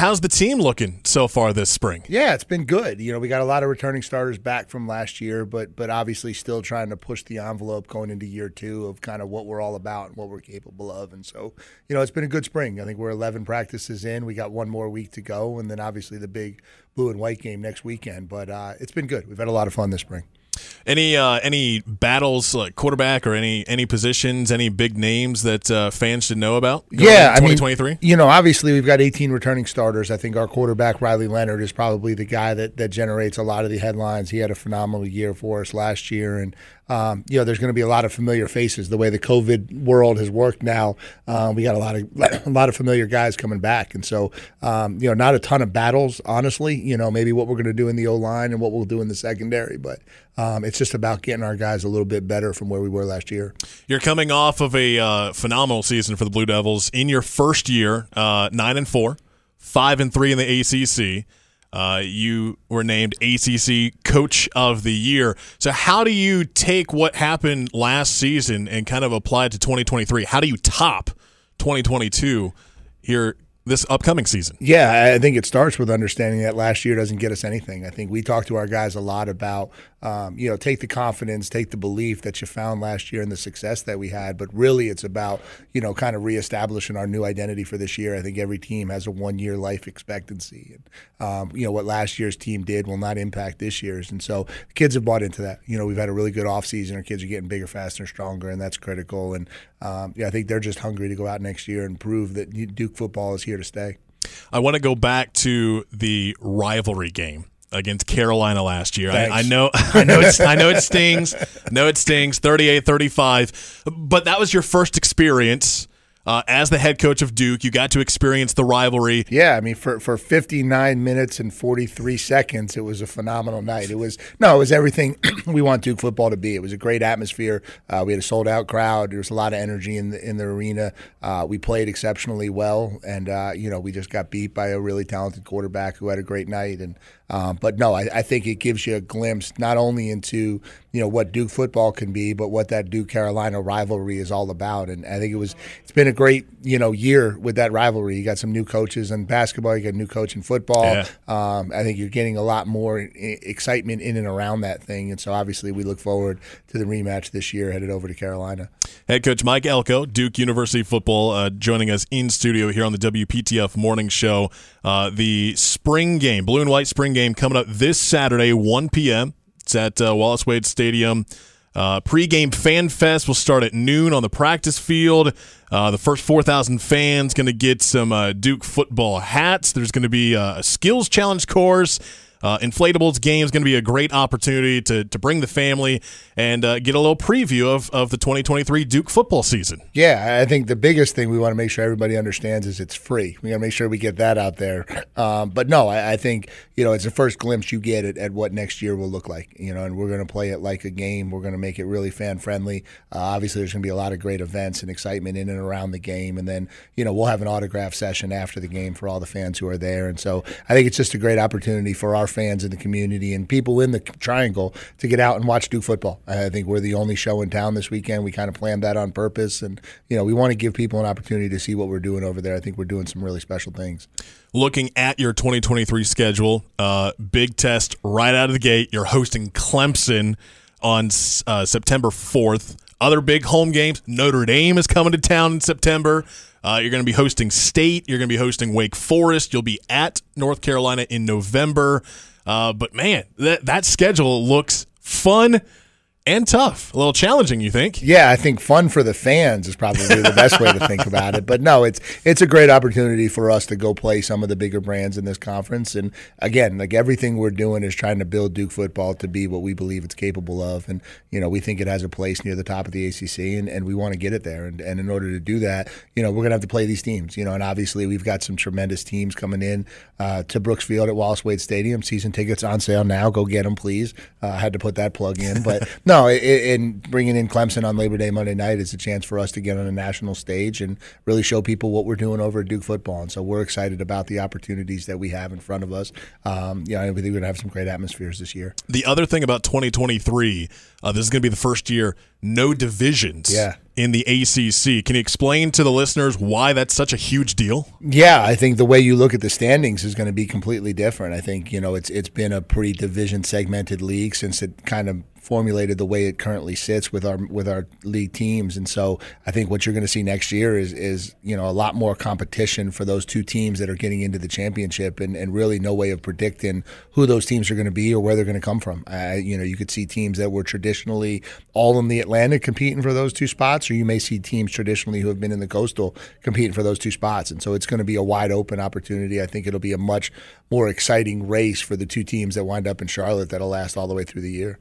how's the team looking so far this spring? Yeah, it's been good. You know, we got a lot of returning starters back from last year, but but obviously still trying to push the envelope going into year two of kind of what we're all about and what we're capable of. And so, you know, it's been a good spring. I think we're 11 practices in. We got one more week to go, and then obviously the big blue and white game next weekend. But uh, it's been good. We've had a lot of fun this spring. Any uh, any battles like quarterback or any any positions, any big names that uh, fans should know about? Yeah, twenty twenty three. You know, obviously we've got eighteen returning starters. I think our quarterback Riley Leonard is probably the guy that that generates a lot of the headlines. He had a phenomenal year for us last year, and um, you know, there's going to be a lot of familiar faces. The way the COVID world has worked now, um, we got a lot of a lot of familiar guys coming back, and so um, you know, not a ton of battles, honestly. You know, maybe what we're going to do in the O line and what we'll do in the secondary, but um, it's just about getting our guys a little bit better from where we were last year. You're coming off of a uh, phenomenal season for the Blue Devils in your first year, uh, nine and four, five and three in the ACC. Uh, you were named ACC Coach of the Year. So, how do you take what happened last season and kind of apply it to 2023? How do you top 2022 here this upcoming season? Yeah, I think it starts with understanding that last year doesn't get us anything. I think we talked to our guys a lot about, um, you know, take the confidence, take the belief that you found last year and the success that we had. But really, it's about, you know, kind of reestablishing our new identity for this year. I think every team has a one year life expectancy. And, um, you know, what last year's team did will not impact this year's. And so the kids have bought into that. You know, we've had a really good offseason. Our kids are getting bigger, faster, stronger, and that's critical. And, um, yeah, I think they're just hungry to go out next year and prove that Duke football is here to stay. I want to go back to the rivalry game against Carolina last year. I, I, know I know it's, I know it stings. I know it stings 38-35, but that was your first experience uh, as the head coach of Duke, you got to experience the rivalry. Yeah, I mean, for, for 59 minutes and 43 seconds, it was a phenomenal night. It was no, it was everything we want Duke football to be. It was a great atmosphere. Uh, we had a sold out crowd. There was a lot of energy in the in the arena. Uh, we played exceptionally well, and uh, you know, we just got beat by a really talented quarterback who had a great night. And um, but no, I, I, think it gives you a glimpse not only into you know what Duke football can be, but what that Duke Carolina rivalry is all about. And I think it was it's been a great you know year with that rivalry. You got some new coaches in basketball. You got a new coach in football. Yeah. Um, I think you're getting a lot more excitement in and around that thing. And so obviously we look forward to the rematch this year, headed over to Carolina. Head coach Mike Elko, Duke University football, uh, joining us in studio here on the WPTF Morning Show. Uh, the spring game, blue and white spring game, coming up this Saturday, 1 p.m. It's at uh, Wallace Wade Stadium. Uh, pre-game fan fest will start at noon on the practice field. Uh, the first 4,000 fans going to get some uh, Duke football hats. There's going to be a skills challenge course. Uh, inflatables game is going to be a great opportunity to, to bring the family and uh, get a little preview of, of the 2023 Duke football season. Yeah, I think the biggest thing we want to make sure everybody understands is it's free. We got to make sure we get that out there. Um, but no, I, I, think you know it's the first glimpse you get at, at what next year will look like. You know, and we're going to play it like a game. We're going to make it really fan friendly. Uh, obviously, there's going to be a lot of great events and excitement in and around the game, and then you know we'll have an autograph session after the game for all the fans who are there. And so I think it's just a great opportunity for our fans in the community and people in the triangle to get out and watch Duke football. I think we're the only show in town this weekend. We kind of planned that on purpose, and you know we want to give people an opportunity to see what we're doing over there. I think we're doing some really special things. Looking at your 2023 schedule, uh, big test right out of the gate. You're hosting Clemson on uh, September 4th. Other big home games. Notre Dame is coming to town in September. Uh, you're going to be hosting State. You're going to be hosting Wake Forest. You'll be at North Carolina in November. Uh, but man, that that schedule looks fun and tough. A little challenging, you think? Yeah, I think fun for the fans is probably the best way to think about it. But no, it's it's a great opportunity for us to go play some of the bigger brands in this conference. And again, like everything we're doing is trying to build Duke football to be what we believe it's capable of. And you know, we think it has a place near the top of the ACC, and, and we want to get it there. And, and in order to do that, you know, we're gonna have to play these teams. You know, and obviously we've got some tremendous teams coming in uh, to Brooks Field at Wallace Wade Stadium. Season tickets on sale now. Go get them, please. Uh, I had to put that plug in, but. No, and bringing in Clemson on Labor Day Monday night is a chance for us to get on a national stage and really show people what we're doing over at Duke football. And so we're excited about the opportunities that we have in front of us. Um, yeah, I think we're going to have some great atmospheres this year. The other thing about 2023, uh, this is going to be the first year no divisions. Yeah in the ACC. Can you explain to the listeners why that's such a huge deal? Yeah, I think the way you look at the standings is going to be completely different. I think you know it's it's been a pretty division segmented league since it kind of formulated the way it currently sits with our with our league teams. And so I think what you're going to see next year is is you know a lot more competition for those two teams that are getting into the championship, and, and really no way of predicting who those teams are going to be or where they're going to come from. Uh, you know, you could see teams that were traditionally all in the Atlantic competing for those two spots, or you may see teams traditionally who have been in the Coastal competing for those two spots. And so it's going to be a wide open opportunity. I think it'll be a much more exciting race for the two teams that wind up in Charlotte that'll last all the way through the year.